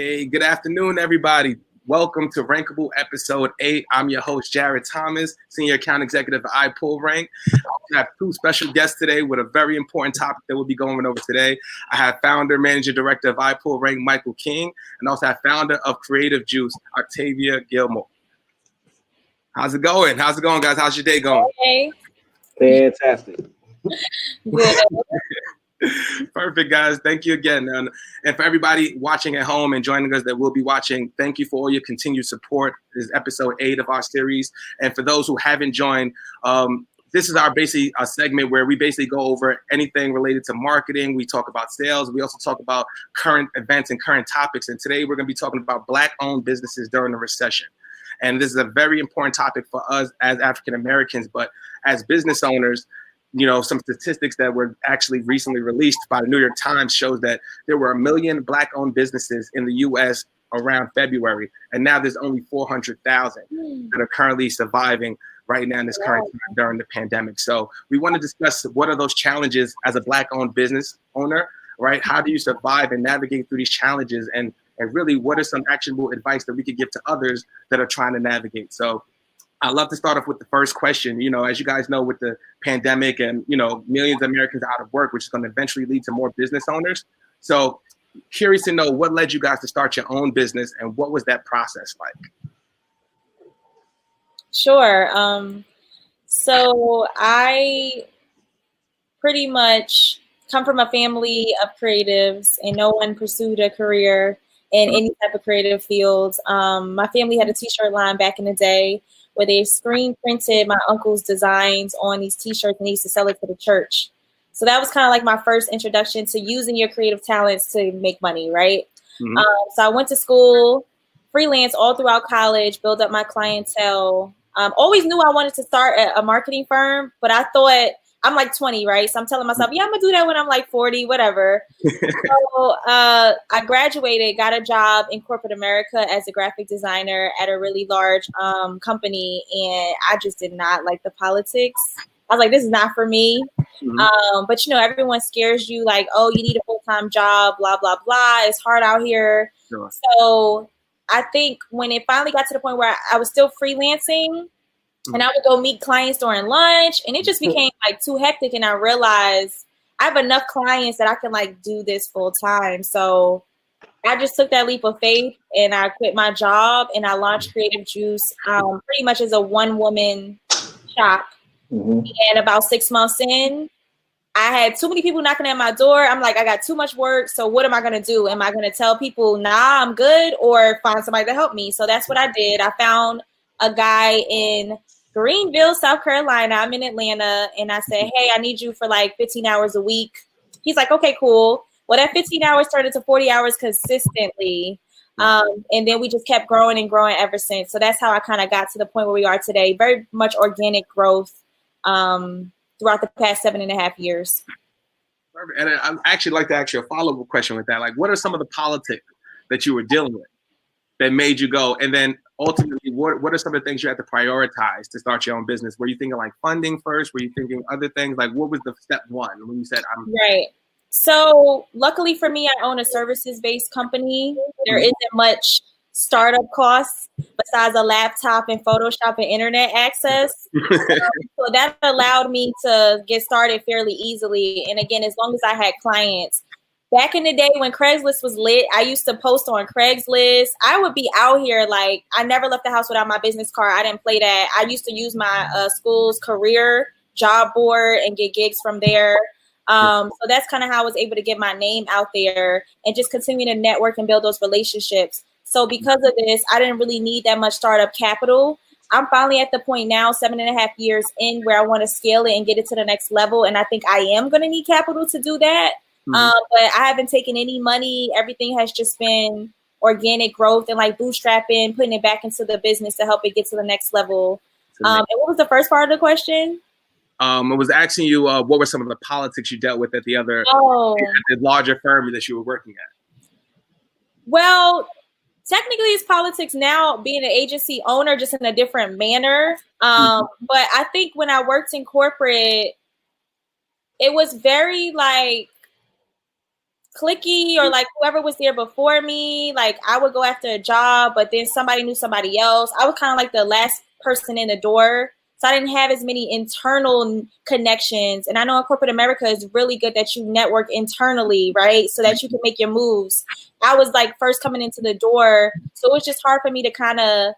Hey, good afternoon, everybody. Welcome to Rankable Episode 8. I'm your host, Jared Thomas, Senior Account Executive at iPull Rank. I have two special guests today with a very important topic that we'll be going over today. I have founder, manager, director of iPull Rank, Michael King, and also have founder of Creative Juice, Octavia Gilmore. How's it going? How's it going, guys? How's your day going? Hey. Fantastic. Good. Perfect, guys. Thank you again. And, and for everybody watching at home and joining us that will be watching, thank you for all your continued support. This is episode eight of our series. And for those who haven't joined, um, this is our basically a segment where we basically go over anything related to marketing. We talk about sales. We also talk about current events and current topics. And today we're going to be talking about black owned businesses during the recession. And this is a very important topic for us as African Americans, but as business owners, you know, some statistics that were actually recently released by the New York Times shows that there were a million black-owned businesses in the U.S. around February, and now there's only 400,000 hmm. that are currently surviving right now in this current time during the pandemic. So we want to discuss what are those challenges as a black-owned business owner, right? How do you survive and navigate through these challenges, and and really, what are some actionable advice that we could give to others that are trying to navigate? So I'd love to start off with the first question. You know, as you guys know, with the pandemic and you know millions of Americans out of work, which is going to eventually lead to more business owners. So, curious to know what led you guys to start your own business and what was that process like? Sure. Um, so I pretty much come from a family of creatives, and no one pursued a career in any type of creative field. Um, my family had a t-shirt line back in the day where they screen printed my uncle's designs on these t-shirts and they used to sell it to the church. So that was kind of like my first introduction to using your creative talents to make money, right? Mhm. Um, so I went to school, freelance all throughout college, build up my clientele. Um, always knew I wanted to start a, a marketing firm, but I thought I'm like 20, right? So I'm telling myself, yeah, I'm gonna do that when I'm like 40, whatever. so uh, I graduated, got a job in corporate America as a graphic designer at a really large um, company, and I just did not like the politics. I was like, this is not for me. Mhm. Um, but you know, everyone scares you like, oh, you need a full time job, blah blah blah. It's hard out here. Sure. So I think when it finally got to the point where I, I was still freelancing and I would go meet clients during lunch, and it just became like too hectic. And I realized I have enough clients that I can like do this full time. So I just took that leap of faith and I quit my job and I launched Creative Juice um, pretty much as a one woman shop. Mhm. And about six months in, I had too many people knocking at my door. I'm like, I got too much work. So what am I gonna do? Am I gonna tell people, nah, I'm good, or find somebody to help me? So that's what I did. I found a guy in Greenville, South Carolina. I'm in Atlanta, and I said, hey, I need you for like 15 hours a week. He's like, okay, cool. Well, that 15 hours turned into 40 hours consistently. Um, and then we just kept growing and growing ever since. So that's how I kind of got to the point where we are today. Very much organic growth um, throughout the past seven and a half years. Perfect. And I- I'd actually like to ask you a follow up question with that. Like, what are some of the politics that you were dealing with that made you go? And then ultimately, what, what are some of the things you had to prioritize to start your own business? Were you thinking like funding first? Were you thinking other things? Like, what was the step one when you said, I'm Right. So luckily for me, I own a services based company. There mm-hmm. isn't much startup costs besides a laptop and Photoshop and internet access. so that allowed me to get started fairly easily. And again, as long as I had clients. Back in the day when Craigslist was lit, I used to post on Craigslist. I would be out here like I never left the house without my business card. I didn't play that. I used to use my uh, school's career job board and get gigs from there. Um, so that's kind of how I was able to get my name out there and just continue to network and build those relationships. So because of this, I didn't really need that much startup capital. I'm finally at the point now, seven and a half years in, where I want to scale it and get it to the next level. And I think I am going to need capital to do that. Mhm. Um, but I haven't taken any money. Everything has just been organic growth and like bootstrapping, putting it back into the business to help it get to the next level. Um, and what was the first part of the question? um, I was asking you uh, what were some of the politics you dealt with at the other Oh, at the larger firm that you were working at? well, technically it's politics now, being an agency owner, just in a different manner. Um, but I think when I worked in corporate, it was very like clicky or like whoever was there before me. Like I would go after a job, but then somebody knew somebody else. I was kind of like the last person in the door. So I didn't have as many internal connections. And I know in corporate America is really good that you network internally, right? So that you can make your moves. I was like first coming into the door. So it was just hard for me to kind of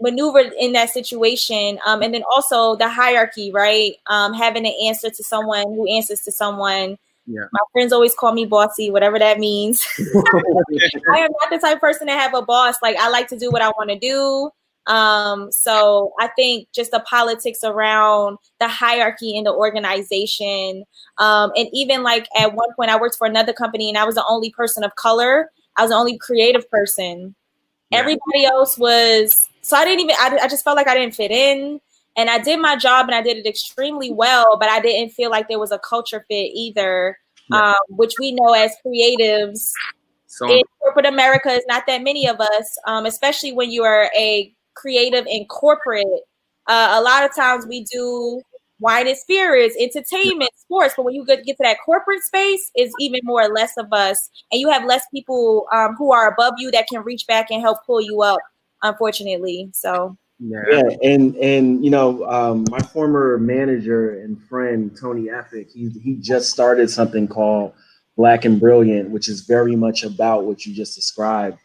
maneuver in that situation. Um, and then also the hierarchy, right? Um, having to answer to someone who answers to someone. Yeah. My friends always call me bossy, whatever that means. I am not the type of person to have a boss. Like I like to do what I want to do. Um, so I think just the politics around the hierarchy in the organization. Um, and even like at one point, I worked for another company and I was the only person of color. I was the only creative person. Yeah. Everybody else was, so I didn't even, I, I just felt like I didn't fit in. And I did my job and I did it extremely well, but I didn't feel like there was a culture fit either, yeah. um, which we know as creatives. So, in corporate America is not that many of us, um, especially when you are a creative and corporate. Uh, a lot of times we do wine and spirits, entertainment, sports, but when you get, to that corporate space, is even more or less of us, and you have less people um, who are above you that can reach back and help pull you up. Unfortunately, so. Yeah. yeah, and and you know, um, my former manager and friend Tony Effik, he he just started something called Black and Brilliant, which is very much about what you just described.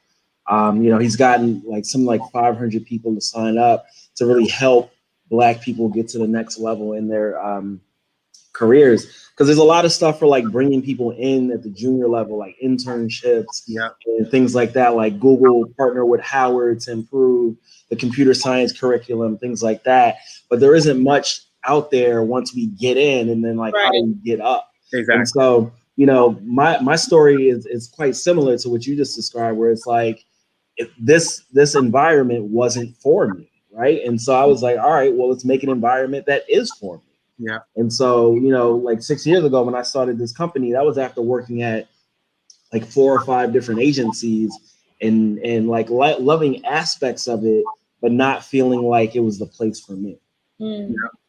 Um, you know, he's gotten like some like 500 people to sign up to really help Black people get to the next level in their um, careers. Because there's a lot of stuff for like bringing people in at the junior level, like internships yeah. and things like that. Like Google partner with Howard to improve the computer science curriculum, things like that. But there isn't much out there once we get in, and then like right. how do we get up? Exactly. And so you know, my my story is is quite similar to what you just described, where it's like this this environment wasn't for me, right? And so I was like, all right, well, let's make an environment that is for me. Yeah. And so, you know, like six years ago when I started this company, that was after working at like four or five different agencies and and like lo- loving aspects of it, but not feeling like it was the place for me. Mm. Yeah.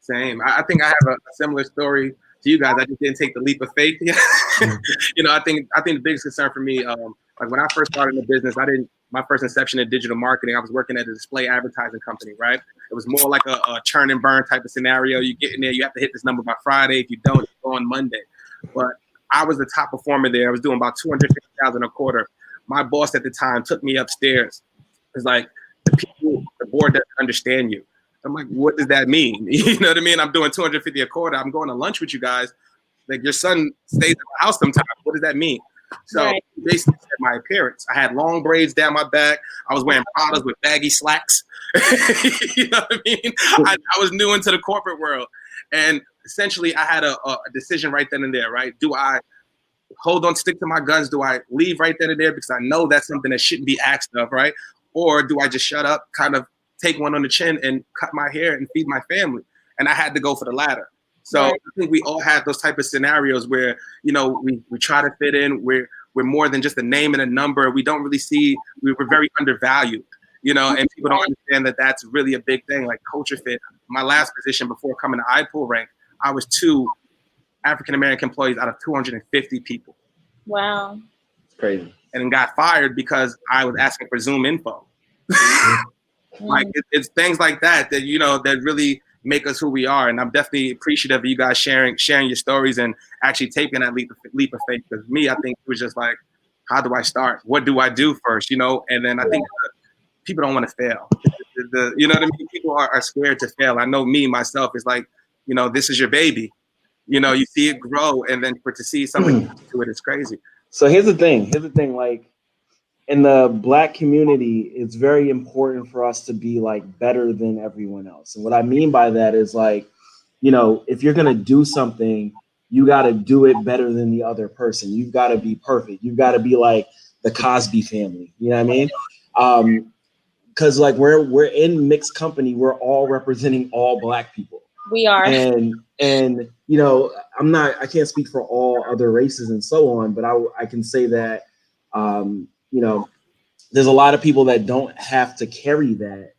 Same. I, I think I have a, a, similar story to you guys. I just didn't take the leap of faith. you know, I think I think the biggest concern for me, um, like when I first started in the business, I didn't my first inception in digital marketing. I was working at a display advertising company, right? It was more like a, a churn and burn type of scenario. You get in there, you have to hit this number by Friday. If you don't, on Monday. But I was the top performer there. I was doing about 250,000 a quarter. My boss at the time took me upstairs. It's like the people, the board doesn't understand you. I'm like, what does that mean? You know what I mean? I'm doing 250 a quarter. I'm going to lunch with you guys. Like your son stays at the house sometimes. What does that mean? So right. basically my appearance. I had long braids down my back. I was wearing Pradas with baggy slacks. you know what I mean? I, I, was new into the corporate world. And essentially I had a, a decision right then and there, right? Do I hold on, stick to my guns? Do I leave right then and there because I know that's something that shouldn't be asked of, right? Or do I just shut up, kind of take one on the chin and cut my hair and feed my family? And I had to go for the latter. So right. I think we all have those type of scenarios where you know we, we try to fit in. We're we're more than just a name and a number. We don't really see we were very undervalued, you know, and people don't understand that that's really a big thing. Like culture fit. My last position before coming to iPull Rank, I was two African American employees out of 250 people. Wow, it's crazy. And got fired because I was asking for ZoomInfo. Mm-hmm. like it, it's things like that that you know that really make us who we are. And I'm definitely appreciative of you guys sharing sharing your stories and actually taking that leap of, leap of faith. Because me, I think it was just like, how do I start? What do I do first? You know. And then I think people don't want to fail. The, the, you know what I mean? People are, are scared to fail. I know me myself is like, you know, this is your baby. You know, you see it grow, and then for to see something mm. to it is crazy. So here's the thing. Here's the thing. Like in the black community, it's very important for us to be like better than everyone else. And what I mean by that is like, you know, if you're gonna do something, you got to do it better than the other person. You've got to be perfect. You've got to be like the Cosby family. You know what I mean? Um, because like we're we're in mixed company, we're all representing all black people. We are. And and you know, I'm not. I can't speak for all other races and so on, but I I can say that um, you know, there's a lot of people that don't have to carry that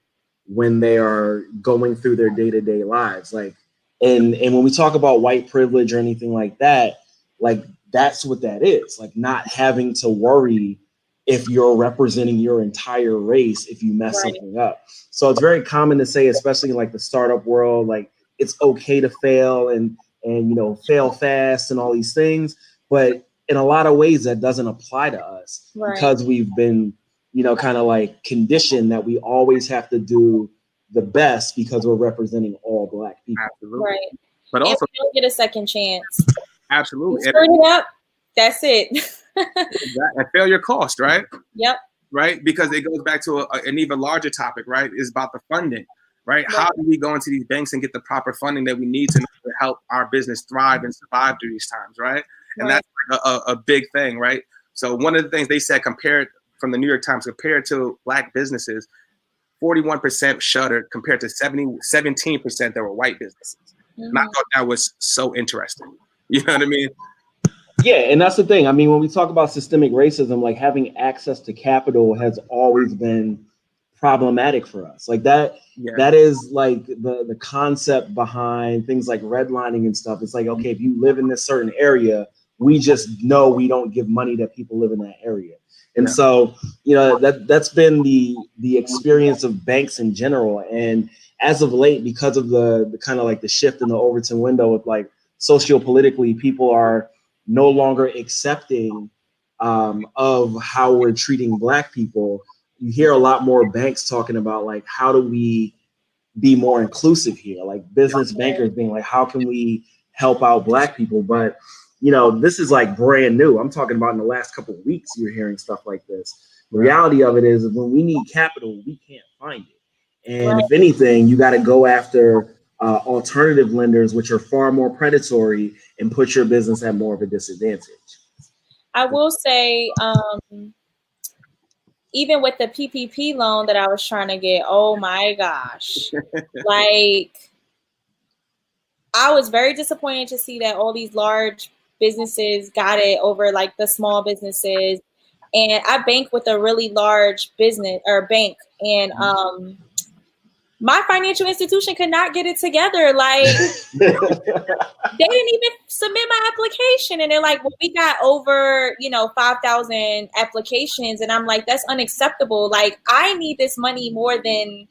when they are going through their day-to-day lives. Like, and and when we talk about white privilege or anything like that, like that's what that is like not having to worry if you're representing your entire race if you mess right. something up. So it's very common to say, especially in like the startup world, like it's okay to fail and and you know fail fast and all these things. But in a lot of ways, that doesn't apply to us right. because we've been you know kind of like conditioned that we always have to do the best because we're representing all black people. Absolutely. Right. But also, don't get a second chance. Absolutely. You it up. That's it. and failure cost, right? Yep. Right, because it goes back to a, an even larger topic, right? Is about the funding, right? How do we go into these banks and get the proper funding that we need to help our business thrive and survive through these times, right? And right. that's a, a, a big thing, right? So one of the things they said compared from the New York Times compared to black businesses, 41% shuttered compared to 70, 17% that were white businesses. Mm-hmm. And I mm-hmm. thought that was so interesting. You know what I mean? Yeah, and that's the thing. I mean, when we talk about systemic racism, like having access to capital has always been problematic for us. Like that yeah. that is like the the concept behind things like redlining and stuff. It's like, okay, if you live in this certain area, we just know we don't give money to people live in that area. And yeah. so, you know, that that's been the the experience of banks in general. And as of late, because of the the kind of like the shift in the Overton window with like socio-politically, people are no longer accepting um, of how we're treating black people you hear a lot more banks talking about like how do we be more inclusive here like business bankers being like how can we help out black people but you know this is like brand new. I'm talking about in the last couple of weeks you're hearing stuff like this. The reality of it is when we need capital we can't find it. And if anything you got to go after uh, alternative lenders, which are far more predatory and put your business at more of a disadvantage. I will say, um, even with the PPP loan that I was trying to get, oh my gosh, like I was very disappointed to see that all these large businesses got it over like the small businesses. And I bank with a really large business or bank, and mm-hmm. um, my financial institution could not get it together. Like they didn't even submit my application. And they're like, well, we got over, you know, 5,000 applications. And I'm like, that's unacceptable. Like I need this money more than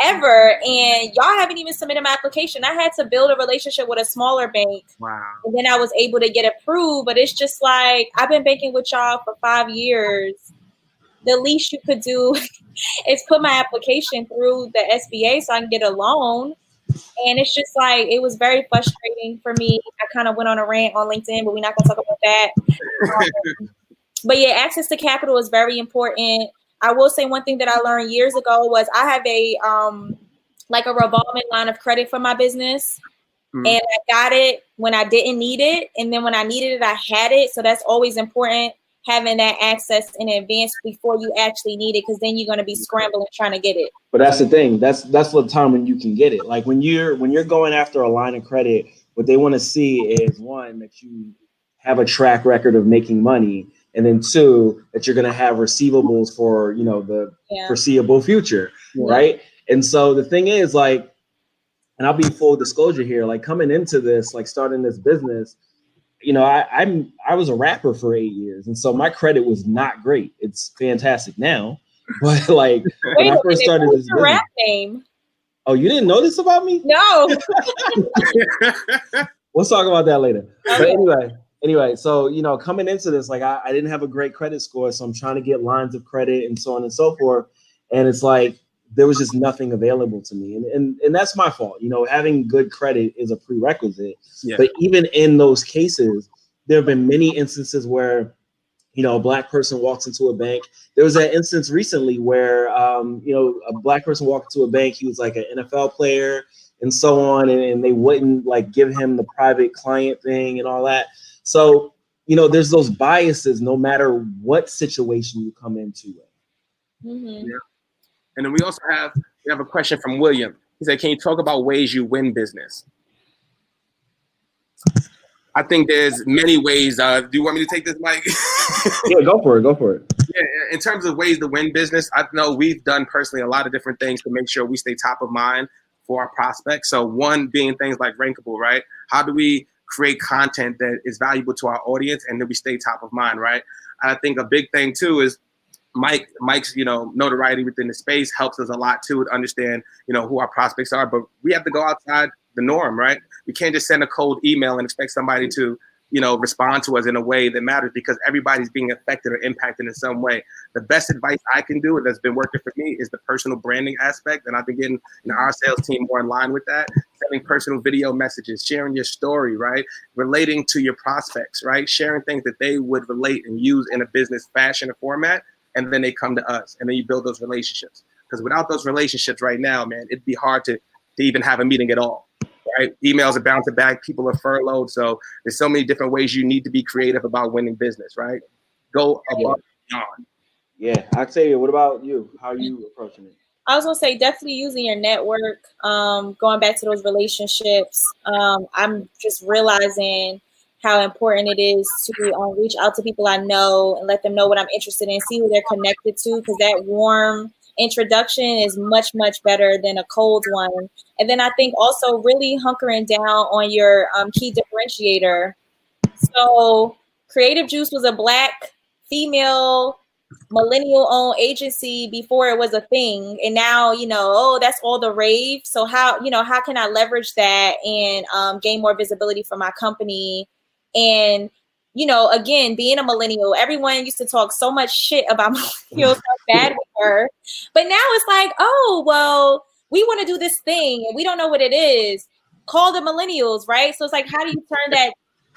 ever. And y'all haven't even submitted my application. I had to build a relationship with a smaller bank. Wow. And then I was able to get approved. But it's just like, I've been banking with y'all for five years the least you could do is put my application through the SBA so I can get a loan. And it's just like it was very frustrating for me. I kind of went on a rant on LinkedIn, but we're not gonna talk about that. Um, but yeah, access to capital is very important. I will say one thing that I learned years ago was I have a um like a revolving line of credit for my business. Mm-hmm. And I got it when I didn't need it. And then when I needed it, I had it. So that's always important having that access in advance before you actually need it because then you're going to be scrambling trying to get it but that's the thing that's that's the time when you can get it like when you're when you're going after a line of credit what they want to see is one that you have a track record of making money and then two that you're going to have receivables for you know the yeah. foreseeable future yeah. right and so the thing is like and i'll be full disclosure here like coming into this like starting this business you know, I, I'm I was a rapper for eight years, and so my credit was not great. It's fantastic now, but like Wait when I first started this rap name. Oh, you didn't know this about me? No. we'll talk about that later. Okay. But anyway, anyway, so you know, coming into this, like I, I didn't have a great credit score, so I'm trying to get lines of credit and so on and so forth. And it's like there was just nothing available to me. And, and, and that's my fault. You know, having good credit is a prerequisite. Yeah. But even in those cases, there have been many instances where, you know, a black person walks into a bank. There was that instance recently where, um, you know, a black person walked into a bank. He was like an NFL player and so on. And, and they wouldn't like give him the private client thing and all that. So, you know, there's those biases no matter what situation you come into. Mm-hmm. Yeah. And then we also have we have a question from William. He said, "Can you talk about ways you win business?" I think there's many ways. Uh, do you want me to take this, Mike? yeah, go for it. Go for it. Yeah, in terms of ways to win business, I know we've done personally a lot of different things to make sure we stay top of mind for our prospects. So one being things like rankable, right? How do we create content that is valuable to our audience and then we stay top of mind, right? I think a big thing too is Mike Mike's you know notoriety within the space helps us a lot too to understand you know who our prospects are. But we have to go outside the norm, right? We can't just send a cold email and expect somebody to you know respond to us in a way that matters because everybody's being affected or impacted in some way. The best advice I can do that's been working for me is the personal branding aspect, and I've been getting you know, our sales team more in line with that. Sending personal video messages, sharing your story, right? Relating to your prospects, right? Sharing things that they would relate and use in a business fashion or format and then they come to us and then you build those relationships because without those relationships right now man it'd be hard to, to even have a meeting at all right? Emails are bouncing back. People are furloughed. So there's so many different ways you need to be creative about winning business right? Go above beyond. Yeah. I'd say what about you? How are you approaching it? I was gonna say definitely using your network. Um, going back to those relationships, um, I'm just realizing how important it is to um, reach out to people I know and let them know what I'm interested in, see who they're connected to, because that warm introduction is much, much better than a cold one. And then I think also really hunkering down on your um, key differentiator. So, Creative Juice was a black female millennial owned agency before it was a thing and now you know oh that's all the rave so how you know how can i leverage that and um, gain more visibility for my company and you know, again, being a millennial, everyone used to talk so much shit about millennials, how bad we were. But now it's like, oh, well, we want to do this thing and we don't know what it is. Call the millennials, right? So it's like, how do you turn that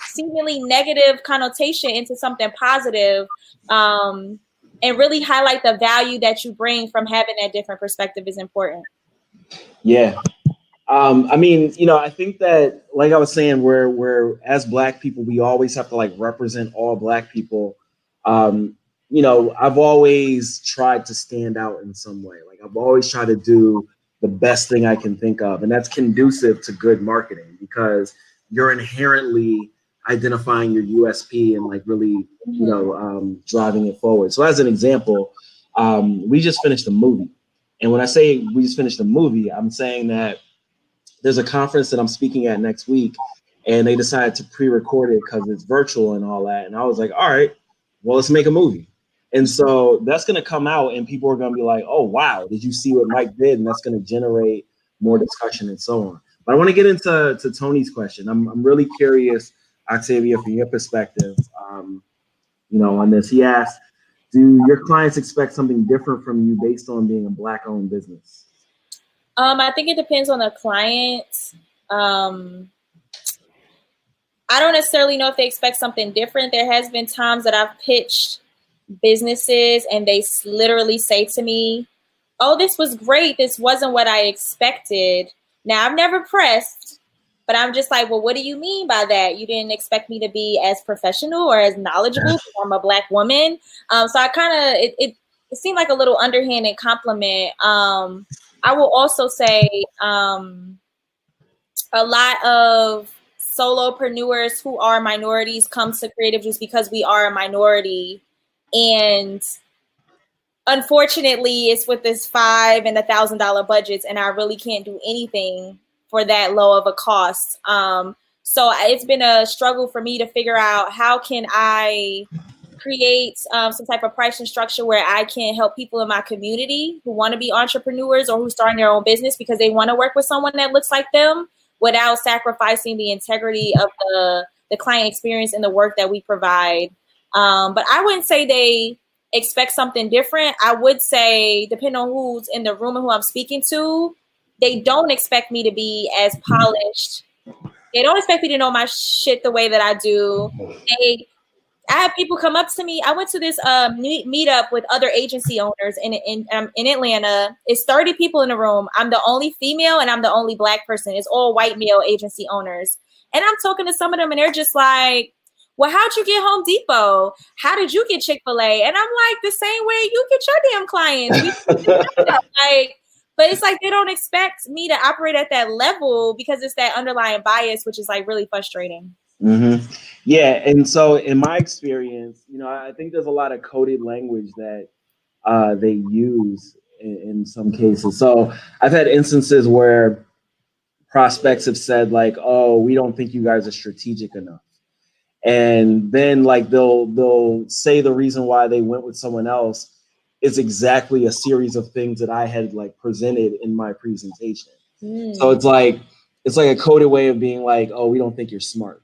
seemingly negative connotation into something positive? Um, and really highlight the value that you bring from having that different perspective is important. Yeah, um, I mean, you know, I think that, like I was saying, we're we're as black people, we always have to like represent all black people. Um, you know, I've always tried to stand out in some way. Like I've always tried to do the best thing I can think of, and that's conducive to good marketing because you're inherently identifying your USP and like really, you know, um, driving it forward. So, as an example, um, we just finished a movie, and when I say we just finished a movie, I'm saying that there's a conference that I'm speaking at next week, and they decided to pre-record it because it's virtual and all that. And I was like, all right, well, let's make a movie. And so that's going to come out, and people are going to be like, oh, wow, did you see what Mike did? And that's going to generate more discussion and so on. But I want to get into to Tony's question. I'm, I'm really curious, Octavia, from your perspective, um, you know, on this. He asked, do your clients expect something different from you based on being a black-owned business? Um, I think it depends on the client. Um, I don't necessarily know if they expect something different. There has been times that I've pitched businesses and they literally say to me, "Oh, this was great. This wasn't what I expected." Now, I've never pressed, but I'm just like, "Well, what do you mean by that? You didn't expect me to be as professional or as knowledgeable? I'm a black woman." Um, so I kind of it, it, it seemed like a little underhanded compliment. Um, I will also say um, a lot of solopreneurs who are minorities come to Creative Juice because we are a minority. And unfortunately, it's with this five and a thousand dollar budgets, and I really can't do anything for that low of a cost. Um, so it's been a struggle for me to figure out how can I create um, some type of pricing structure where I can help people in my community who want to be entrepreneurs or who starting their own business because they want to work with someone that looks like them without sacrificing the integrity of the the client experience and the work that we provide. Um, but I wouldn't say they expect something different. I would say, depending on who's in the room and who I'm speaking to, they don't expect me to be as polished. They don't expect me to know my shit the way that I do. They I have people come up to me. I went to this um, meet meetup with other agency owners in in um, in Atlanta. It's thirty people in the room. I'm the only female and I'm the only black person. It's all white male agency owners. And I'm talking to some of them, and they're just like, "Well, how'd you get Home Depot? How did you get Chick Fil A?" And I'm like, "The same way you get your damn clients." like, but it's like they don't expect me to operate at that level because it's that underlying bias, which is like really frustrating. Mm-hmm. Yeah, and so in my experience, you know, I think there's a lot of coded language that uh, they use in, in some cases. So I've had instances where prospects have said like, "Oh, we don't think you guys are strategic enough," and then like they'll they'll say the reason why they went with someone else is exactly a series of things that I had like presented in my presentation. Mm. So it's like it's like a coded way of being like, "Oh, we don't think you're smart."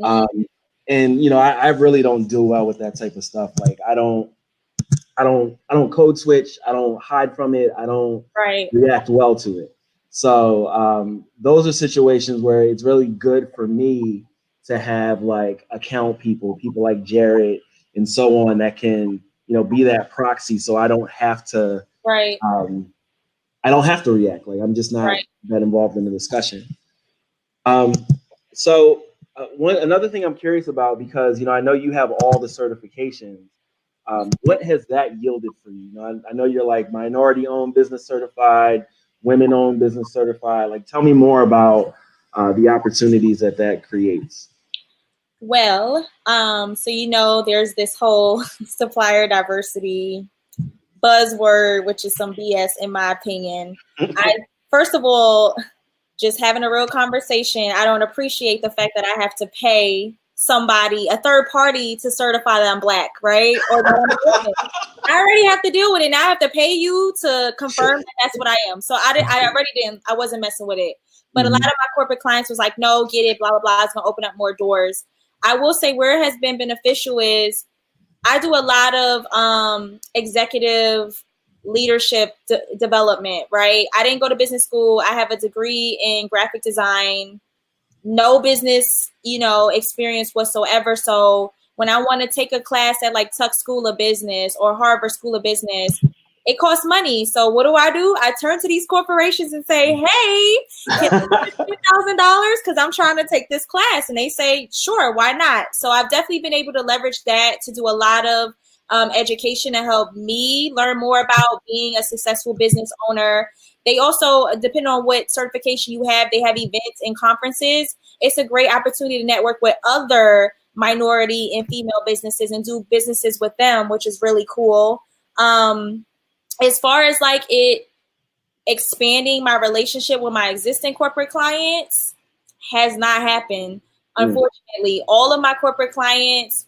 Mm. Um, and you know, I, I really don't do well with that type of stuff. Like, I don't. I don't I don't code switch. I don't hide from it. I don't right. react well to it. So um, those are situations where it's really good for me to have like account people, people like Jared and so on that can, you know, be that proxy so I don't have to right. Um, I don't have to react. Like I'm just not right. that involved in the discussion. Um, so one another thing I'm curious about because you know I know you have all the certifications. Um, what has that yielded for you? you know, I, I know you're like minority owned business certified women owned business certified like tell me more about uh, the opportunities that that creates well um, so you know there's this whole supplier diversity buzzword which is some bs in my opinion i first of all just having a real conversation i don't appreciate the fact that i have to pay somebody, a third party, to certify that I'm black, right? Or I already have to deal with it. Now I have to pay you to confirm that that's what I am. So I did, I already didn't. I wasn't messing with it. But mm-hmm. a lot of my corporate clients was like, "No, get it, blah blah blah. It's gonna open up more doors." I will say where it has been beneficial is I do a lot of um, executive leadership de- development. Right? I didn't go to business school. I have a degree in graphic design no business, you know, experience whatsoever. So when I want to take a class at like Tuck School of Business or Harvard School of Business, it costs money. So what do I do? I turn to these corporations and say, "Hey, thousand dollars because I'm trying to take this class," and they say, "Sure, why not?" So I've definitely been able to leverage that to do a lot of um, education to help me learn more about being a successful business owner they also, depending on what certification you have, they have events and conferences. It's a great opportunity to network with other minority and female businesses and do businesses with them, which is really cool. Um, as far as like it expanding my relationship with my existing corporate clients has not happened. Hmm. Unfortunately, mm. all of my corporate clients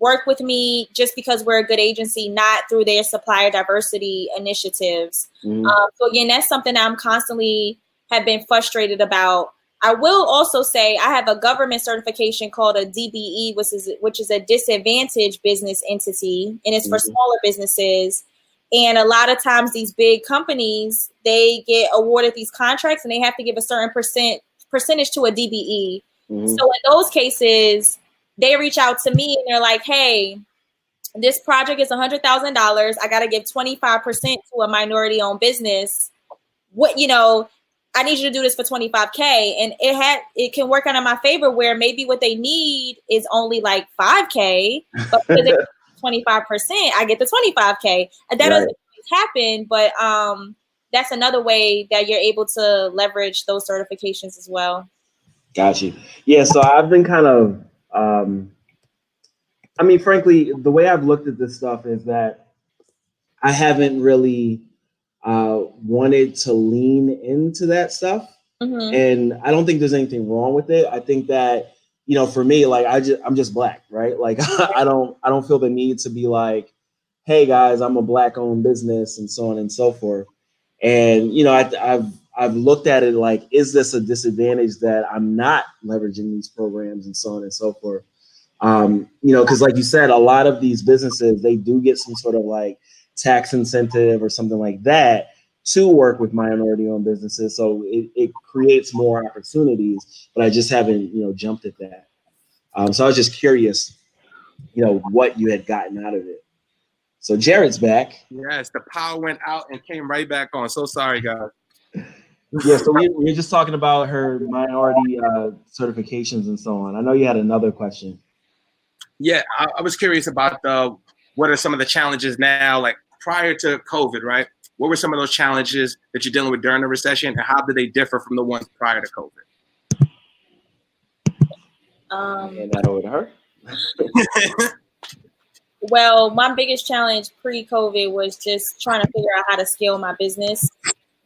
work with me just because we're a good agency, not through their supplier diversity initiatives. Mm-hmm. Um, so again, that's something I'm constantly have been frustrated about. I will also say I have a government certification called a DBE, which is which is a disadvantaged business entity, and it's for mm-hmm. smaller businesses. And a lot of times, these big companies they get awarded these contracts, and they have to give a certain percent percentage to a DBE. Mm-hmm. So in those cases, they reach out to me and they're like, hey, this project is $100,000. I got to give 25% to a minority owned business. What, you know, I need you to do this for 25K. And it had, it can work out in my favor where maybe what they need is only like 5K, but because it's 25%, I get the 25K. And that right. doesn't happen, but um, that's another way that you're able to leverage those certifications as well. Got you. Yeah. So I've been kind of um, I mean, frankly, the way I've looked at this stuff is that I haven't really uh, wanted to lean into that stuff. Mm-hmm. And I don't think there's anything wrong with it. I think that, you know, for me, like I just I'm just black, right? Like I don't I don't feel the need to be like, hey guys, I'm a black owned business and so on and so forth. And you know, I, I've I've looked at it like, is this a disadvantage that I'm not leveraging these programs and so on and so forth? Um, you know, because like you said, a lot of these businesses they do get some sort of like tax incentive or something like that to work with minority-owned businesses. So it, it creates more opportunities, but I just haven't you know jumped at that. Um, so I was just curious, you know, what you had gotten out of it. So Jared's back. Yes, the power went out and came right back on. So sorry, guys yeah, so we, we, were just talking about her minority uh, certifications and so on. I know you had another question. Yeah, I, I was curious about the what are some of the challenges now, like prior to COVID, right? What were some of those challenges that you're dealing with during the recession, and how do they differ from the ones prior to COVID? Um, and that over to her. well, my biggest challenge pre-COVID was just trying to figure out how to scale my business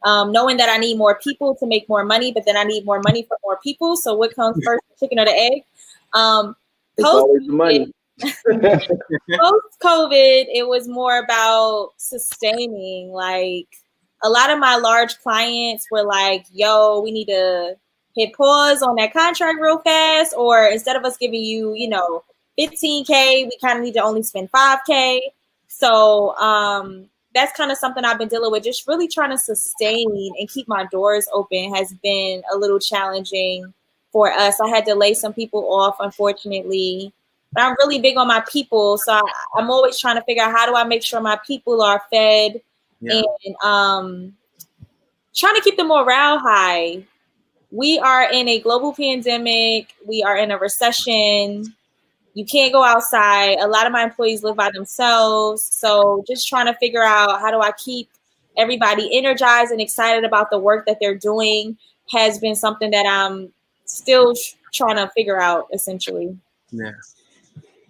um, knowing that I need more people to make more money, but then I need more money for more people. So what comes first, the chicken or the egg? Um, money. post COVID, it was more about sustaining. Like a lot of my large clients were like, yo, we need to hit pause on that contract real fast. Or instead of us giving you, you know, 15K, we kind of need to only spend 5K. So um, that's kind of something I've been dealing with. Just really trying to sustain and keep my doors open has been a little challenging for us. I had to lay some people off, unfortunately. But I'm really big on my people. So I, I'm always trying to figure out how do I make sure my people are fed Yeah. and um, trying to keep the morale high. We are in a global pandemic. We are in a recession. You can't go outside. A lot of my employees live by themselves. So just trying to figure out how do I keep everybody energized and excited about the work that they're doing has been something that I'm still trying to figure out essentially. Yeah,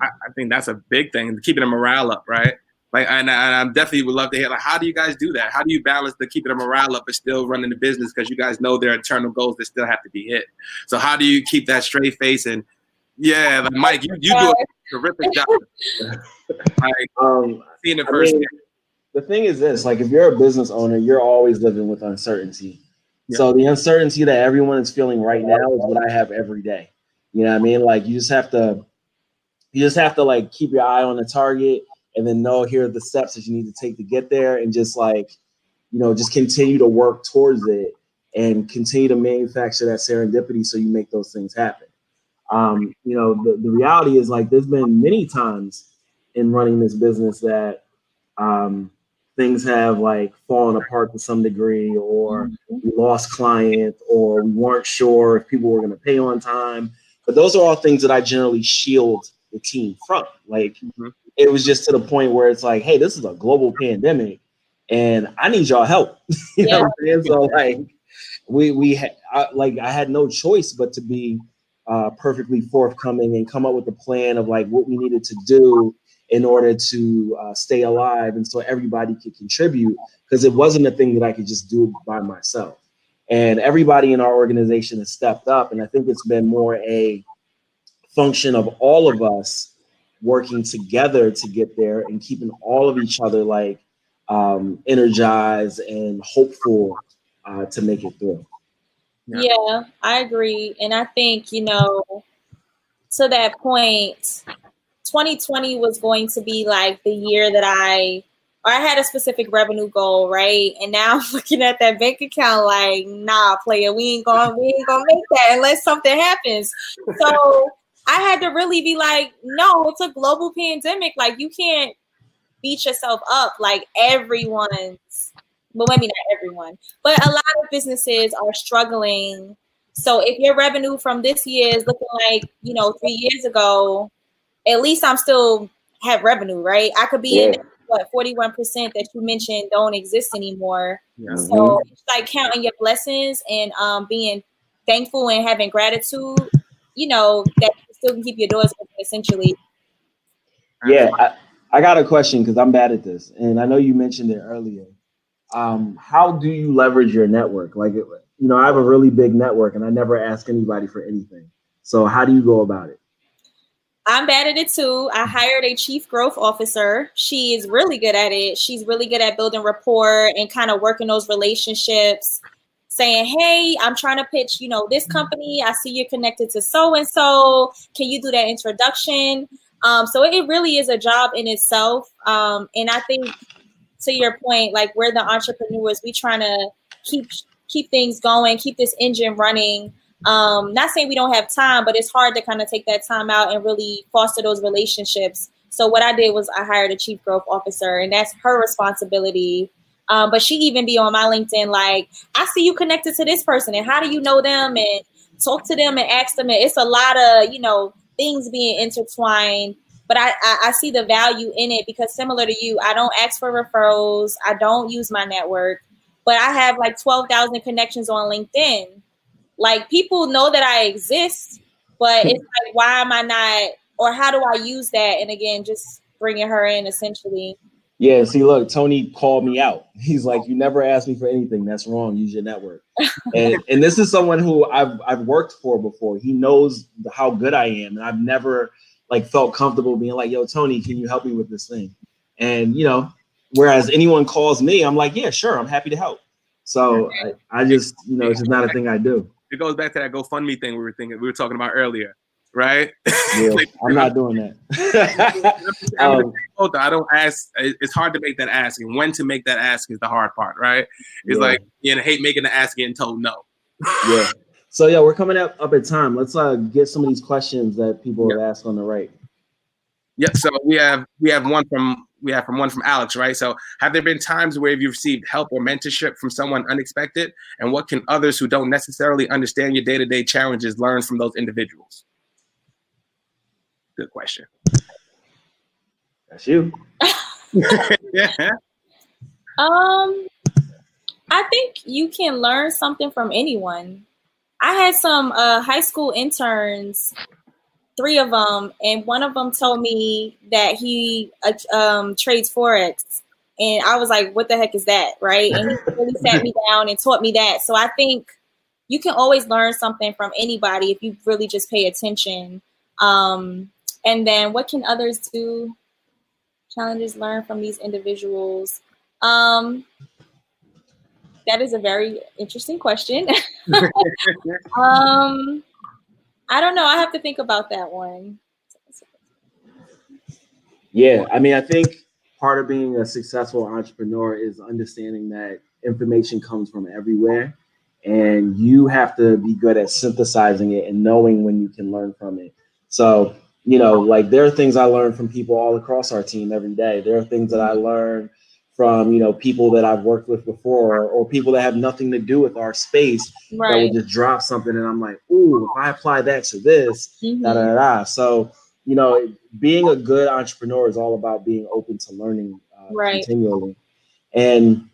I, I think that's a big thing, keeping the morale up, right? Like, and, I- and I definitely would love to hear, like, how do you guys do that? How do you balance the keeping the morale up but still running the business because you guys know there are internal goals that still have to be hit. So how do you keep that straight face and yeah, like Mike, you, you do a terrific job. like Um, seeing it I first. mean, the thing is this: like, if you're a business owner, you're always living with uncertainty. So the uncertainty that everyone is feeling right now is what I have every day. You know what I mean? Like, you just have to, you just have to like keep your eye on the target, and then know here are the steps that you need to take to get there, and just like, you know, just continue to work towards it and continue to manufacture that serendipity so you make those things happen. Um, you know, the, the reality is like there's been many times in running this business that um, things have like fallen apart to some degree, or we lost clients, or we weren't sure if people were going to pay on time. But those are all things that I generally shield the team from. Like Mhm. it was just to the point where it's like, hey, this is a global pandemic, and I need y'all help. you know what I'm saying? So like we we ha- I, like I had no choice but to be uh, perfectly forthcoming and come up with a plan of like what we needed to do in order to uh, stay alive and so everybody could contribute because it wasn't a thing that I could just do by myself. And everybody in our organization has stepped up, and I think it's been more a function of all of us working together to get there and keeping all of each other like um, energized and hopeful uh, to make it through. Yeah. Yeah. I agree. And I think, you know, to that point, 2020 was going to be like the year that I or I had a specific revenue goal, right? And now I'm looking at that bank account like, nah, player, we ain't going we ain't gonna make that unless something happens. So I had to really be like, no, it's a global pandemic. Like you can't beat yourself up like everyone's well maybe not everyone but a lot of businesses are struggling. So if your revenue from this year is looking like you know three years ago at least i'm still have revenue right? I could be in what 41% that you mentioned don't exist anymore. Yeah. So it's like counting your blessings and um, being thankful and having gratitude you know that you still can keep your doors open essentially. Yeah, I, I got a question because I'm bad at this, and I know you mentioned it earlier. Um, how do you leverage your network? Like, it, you know, I have a really big network, and I never ask anybody for anything. So, how do you go about it? I'm bad at it too. I hired a chief growth officer. She is really good at it. She's really good at building rapport and kind of working those relationships. Saying, "Hey, I'm trying to pitch, you know, this company. I see you're connected to so and so. Can you do that introduction?" Um, so it really is a job in itself. Um, and I think, to your point, like we're the entrepreneurs. We trying to keep keep things going, keep this engine running. Um not saying we don't have time but it's hard to kind of take that time out and really foster those relationships. So what i did was i hired a chief growth officer and that's her responsibility. Um, but she even be on my linkedin like i see you connected to this person and how do you know them and talk to them and ask them. And it's a lot of you know things being intertwined but I, I i see the value in it because similar to you i don't ask for referrals i don't use my network but i have like 12000 connections on linkedin like people know that I exist, but it's like, why am I not, or how do I use that? And again, just bringing her in essentially. Yeah, see, look, Tony called me out. He's like, "You never asked me for anything. That's wrong. Use your network." and and this is someone who I've I've worked for before. He knows how good I am, and I've never like felt comfortable being like, "Yo, Tony, can you help me with this thing?" And you know, whereas anyone calls me, I'm like, "Yeah, sure, I'm happy to help." So I, I just, you know, it's just not a thing I do. It goes back to that GoFundMe thing we were thinking we were talking about earlier right? Yeah, I'm not doing that. um, I don't ask. It's hard to make that ask, and when to make that ask is the hard part, right? It's yeah. like you know, hate making the ask getting told no. yeah. So yeah, we're coming up up at time. Let's uh get some of these questions that people have asked on the right. Yeah. So we have we have one from we have from one from Alex, right? So have there been times where you've received help or mentorship from someone unexpected, and what can others who don't necessarily understand your day to day challenges learn from those individuals? Good question. That's you. yeah. Um, I think you can learn something from anyone. I had some uh, high school interns, three of them, and one of them told me that he uh, um, trades forex, and I was like, "What the heck is that?" Right? And he really sat me down and taught me that. So I think you can always learn something from anybody if you really just pay attention. Um, and then what can others do? Challenges learn from these individuals. Um, that is a very interesting question. um, I don't know. I have to think about that one. Yeah, I mean, I think part of being a successful entrepreneur is understanding that information comes from everywhere and you have to be good at synthesizing it and knowing when you can learn from it. So you know, like there are things I learn from people all across our team every day. There are things that I learn from, you know, people that I've worked with before or, people that have nothing to do with our space right. that will just drop something and I'm like, ooh, if I apply that to this, mm-hmm. da, da, da, So, you know, being a good entrepreneur is all about being open to learning uh, right. continually. And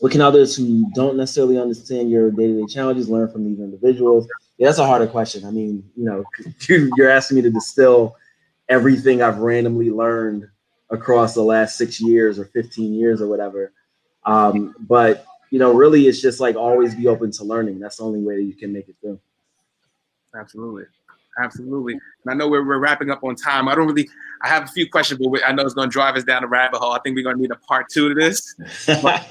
what can others who don't necessarily understand your day-to-day challenges learn from these individuals? Yeah, that's a harder question. I mean, you know, you're asking me to distill everything I've randomly learned across the last six years or 15 years or whatever. Um, but you know, really, it's just like always be open to learning. That's the only way that you can make it through. Absolutely. Absolutely. And I know we're, we're wrapping up on time. I don't really, I have a few questions, but I know it's going to drive us down the rabbit hole. I think we're going to need a part two to this. but,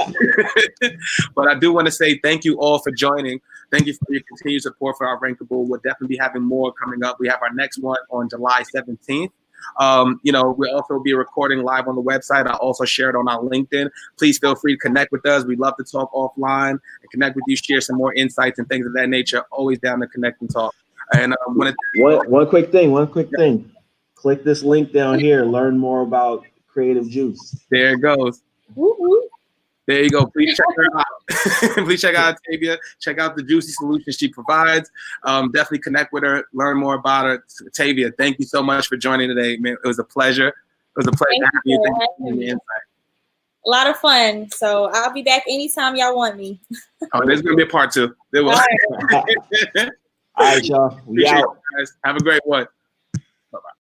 but I do want to say thank you all for joining. Thank you for your continued support for our Rankable. We'll definitely be having more coming up. We have our next one on July 17th. Um, you know, we'll also be recording live on the website. I'll also share it on our LinkedIn. Please feel free to connect with us. We'd love to talk offline and connect with you, share some more insights and things of that nature. Always down to connect and talk. And um, one, one quick thing, one quick yeah. thing. Click this link down here. Learn more about Creative Juice. There it goes. There you go. Please check her out. Please check out Tavia. Check out the juicy solutions she provides. Um, definitely connect with her. Learn more about her. Tavia, thank you so much for joining today, man. It was a pleasure. It was a pleasure having you. Thank you for the insight. A lot of fun. So I'll be back anytime y'all want me. oh, there's gonna be a part two. There will. All right, y'all. We out. guys. Have a great one.